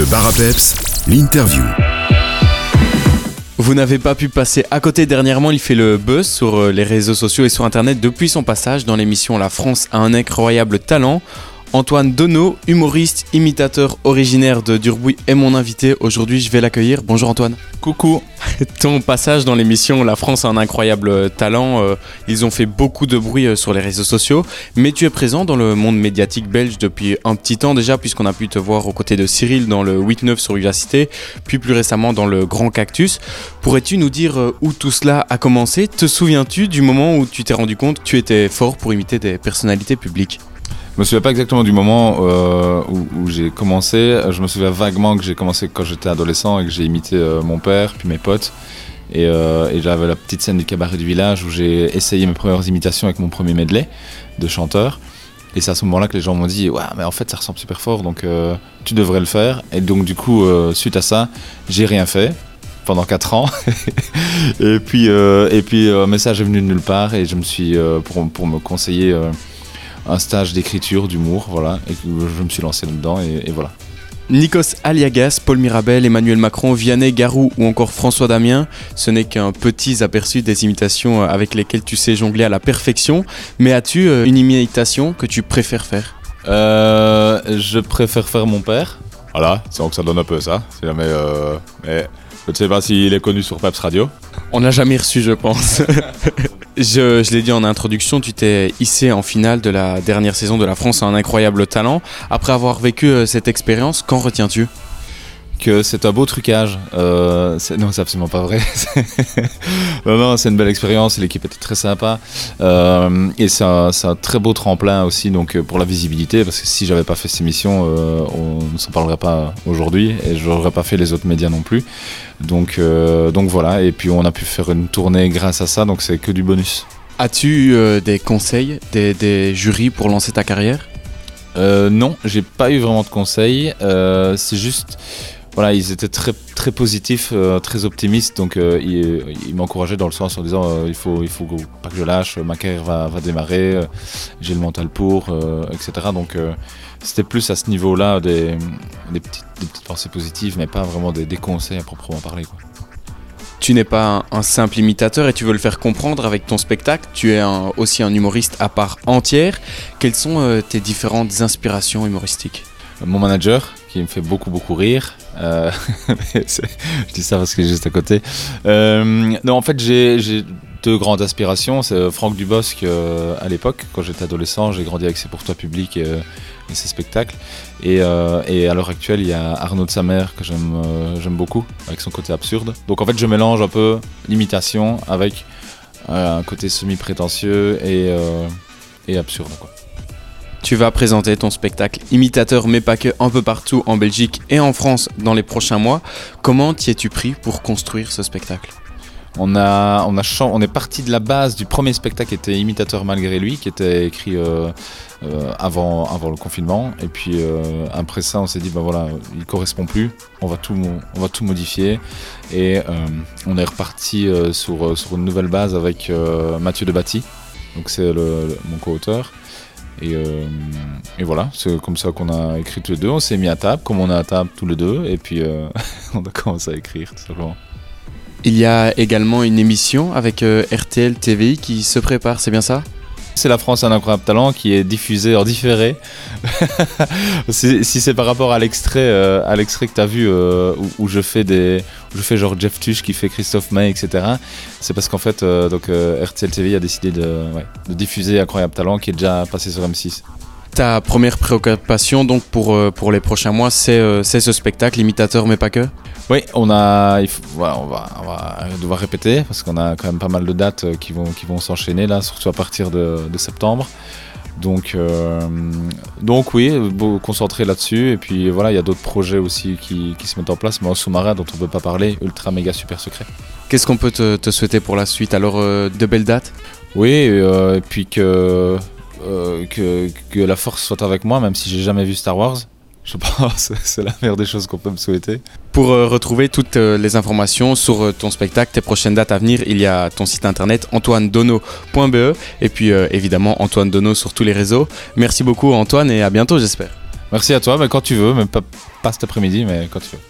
Le l'interview. Vous n'avez pas pu passer à côté dernièrement, il fait le buzz sur euh, les réseaux sociaux et sur internet depuis son passage dans l'émission La France a un incroyable talent. Antoine Donneau, humoriste, imitateur originaire de Durbuy, est mon invité. Aujourd'hui, je vais l'accueillir. Bonjour Antoine. Coucou. Ton passage dans l'émission La France a un incroyable talent, euh, ils ont fait beaucoup de bruit euh, sur les réseaux sociaux, mais tu es présent dans le monde médiatique belge depuis un petit temps déjà, puisqu'on a pu te voir aux côtés de Cyril dans le 8-9 sur Vivacité, puis plus récemment dans le Grand Cactus. Pourrais-tu nous dire euh, où tout cela a commencé? Te souviens-tu du moment où tu t'es rendu compte que tu étais fort pour imiter des personnalités publiques? Je me souviens pas exactement du moment euh, où, j'ai commencé. Je me souviens vaguement que j'ai commencé quand j'étais adolescent et que j'ai imité euh, mon père, puis mes potes. Et, euh, et j'avais la petite scène du cabaret du village où j'ai essayé mes premières imitations avec mon premier medley de chanteur. Et c'est à ce moment-là que les gens m'ont dit Ouais, mais en fait, ça ressemble super fort, donc tu devrais le faire. Et donc, du coup, suite à ça, j'ai rien fait pendant 4 ans. et puis, et puis un message est venu de nulle part et je me suis, pour, pour me conseiller un stage d'écriture, d'humour, voilà. Et je me suis lancé là-dedans et, et voilà. Nikos Aliagas, Paul Mirabel, Emmanuel Macron, Vianney Garou ou encore François Damien, ce n'est qu'un petit aperçu des imitations avec lesquelles tu sais jongler à la perfection. Mais as-tu euh, une imitation que tu préfères faire? Euh, je préfère faire mon père. Voilà, c'est donc ça donne un peu ça. Si jamais, euh, mais je ne sais pas s'il est connu sur Peps Radio. On n'a jamais reçu, je pense. je l'ai dit en introduction, tu t'es hissé en finale de la dernière saison de La France a un incroyable talent. Après avoir vécu euh, cette expérience, qu'en retiens-tu? Que c'est un beau trucage. Euh, non, c'est absolument pas vrai. non, non, c'est une belle expérience. L'équipe était très sympa. Euh, et c'est un, très beau tremplin aussi donc, euh, pour la visibilité. Parce que si j'avais pas fait cette émission, euh, on ne s'en parlerait pas aujourd'hui. Et je n'aurais pas fait les autres médias non plus. Donc, donc voilà. Et puis on a pu faire une tournée grâce à ça. Donc c'est que du bonus. As-tu des conseils, des, des jurys pour lancer ta carrière? Euh, non, j'ai pas eu vraiment de conseils. Euh, c'est juste, voilà, ils étaient très très positifs, euh, très optimistes. Donc euh, ils, ils m'encourageaient dans le sens en disant euh, il faut il faut pas que je lâche, ma carrière va, va démarrer, euh, j'ai le mental pour, euh, etc. Donc euh, c'était plus à ce niveau-là des, des petites des petites pensées positives, mais pas vraiment des, des conseils à proprement parler. Quoi. Tu n'es pas un, un simple imitateur et tu veux le faire comprendre avec ton spectacle. Tu es un- aussi un humoriste à part entière. Quelles sont euh, tes différentes inspirations humoristiques? Mon manager, qui me fait beaucoup, beaucoup rire. Euh, c'est- je dis ça parce qu'il est juste à côté. Euh, non, en fait, j'ai deux grandes aspirations. C'est Franck Dubosc, euh, à l'époque, quand j'étais adolescent, j'ai grandi avec ses Pour toi public et, euh, ses spectacles. Et, euh, à l'heure actuelle, il y a Arnaud de sa mère, que j'aime euh, beaucoup, avec son côté absurde. Donc en fait, je mélange un peu l'imitation avec euh, un côté semi-prétentieux et, euh, absurde. Tu vas présenter ton spectacle imitateur mais pas que un peu partout en Belgique et en France dans les prochains mois. Comment t'y es-tu pris pour construire ce spectacle? On, est parti de la base du premier spectacle qui était Imitateur malgré lui, qui était écrit euh, euh, avant, le confinement. Et puis euh, après ça, on s'est dit, ben voilà, il correspond plus, on va tout, modifier. Et on est reparti sur, une nouvelle base avec Mathieu Debatty, donc c'est mon co-auteur. Et, euh, et voilà, c'est comme ça qu'on a écrit tous les deux. On s'est mis à table, comme on est à table tous les deux, et puis euh, on a commencé à écrire tout simplement. Il y a également une émission avec euh, RTL TVI qui se prépare, c'est bien ça? C'est la France un incroyable talent qui est diffusé en différé. si c'est par rapport à l'extrait, euh, à l'extrait que tu vu euh, où, je fais des, où je fais genre Jeff Tuch qui fait Christophe May, etc. C'est parce qu'en fait, euh, donc RTL TV a décidé de diffuser Incroyable Talent qui est déjà passé sur M6. Ta première préoccupation donc pour, euh, pour les prochains mois, c'est euh, c'est ce spectacle imitateur mais pas que? Oui, on a, il faut- voilà, on va, on va devoir répéter parce qu'on a quand même pas mal de dates euh, qui vont, qui vont s'enchaîner là, surtout à partir de, de septembre. Donc, euh, donc oui, concentré là-dessus. Et puis voilà, il y a d'autres projets aussi qui, qui se mettent en place, mais en sous-marin dont on ne peut pas parler, ultra méga super secret. Qu'est-ce qu'on peut te, te souhaiter pour la suite? Alors euh, de belles dates? Oui, euh, et puis que, euh, que, que la force soit avec moi, même si j'ai jamais vu Star Wars. Je pense que c'est la meilleure des choses qu'on peut me souhaiter. Pour euh, retrouver toutes euh, les informations sur ton spectacle, tes prochaines dates à venir, il y a ton site internet antoinedono.be et puis évidemment Antoine Dono sur tous les réseaux. Merci beaucoup Antoine et à bientôt j'espère. Merci à toi, mais quand tu veux, même pas, pas cet après-midi, mais quand tu veux.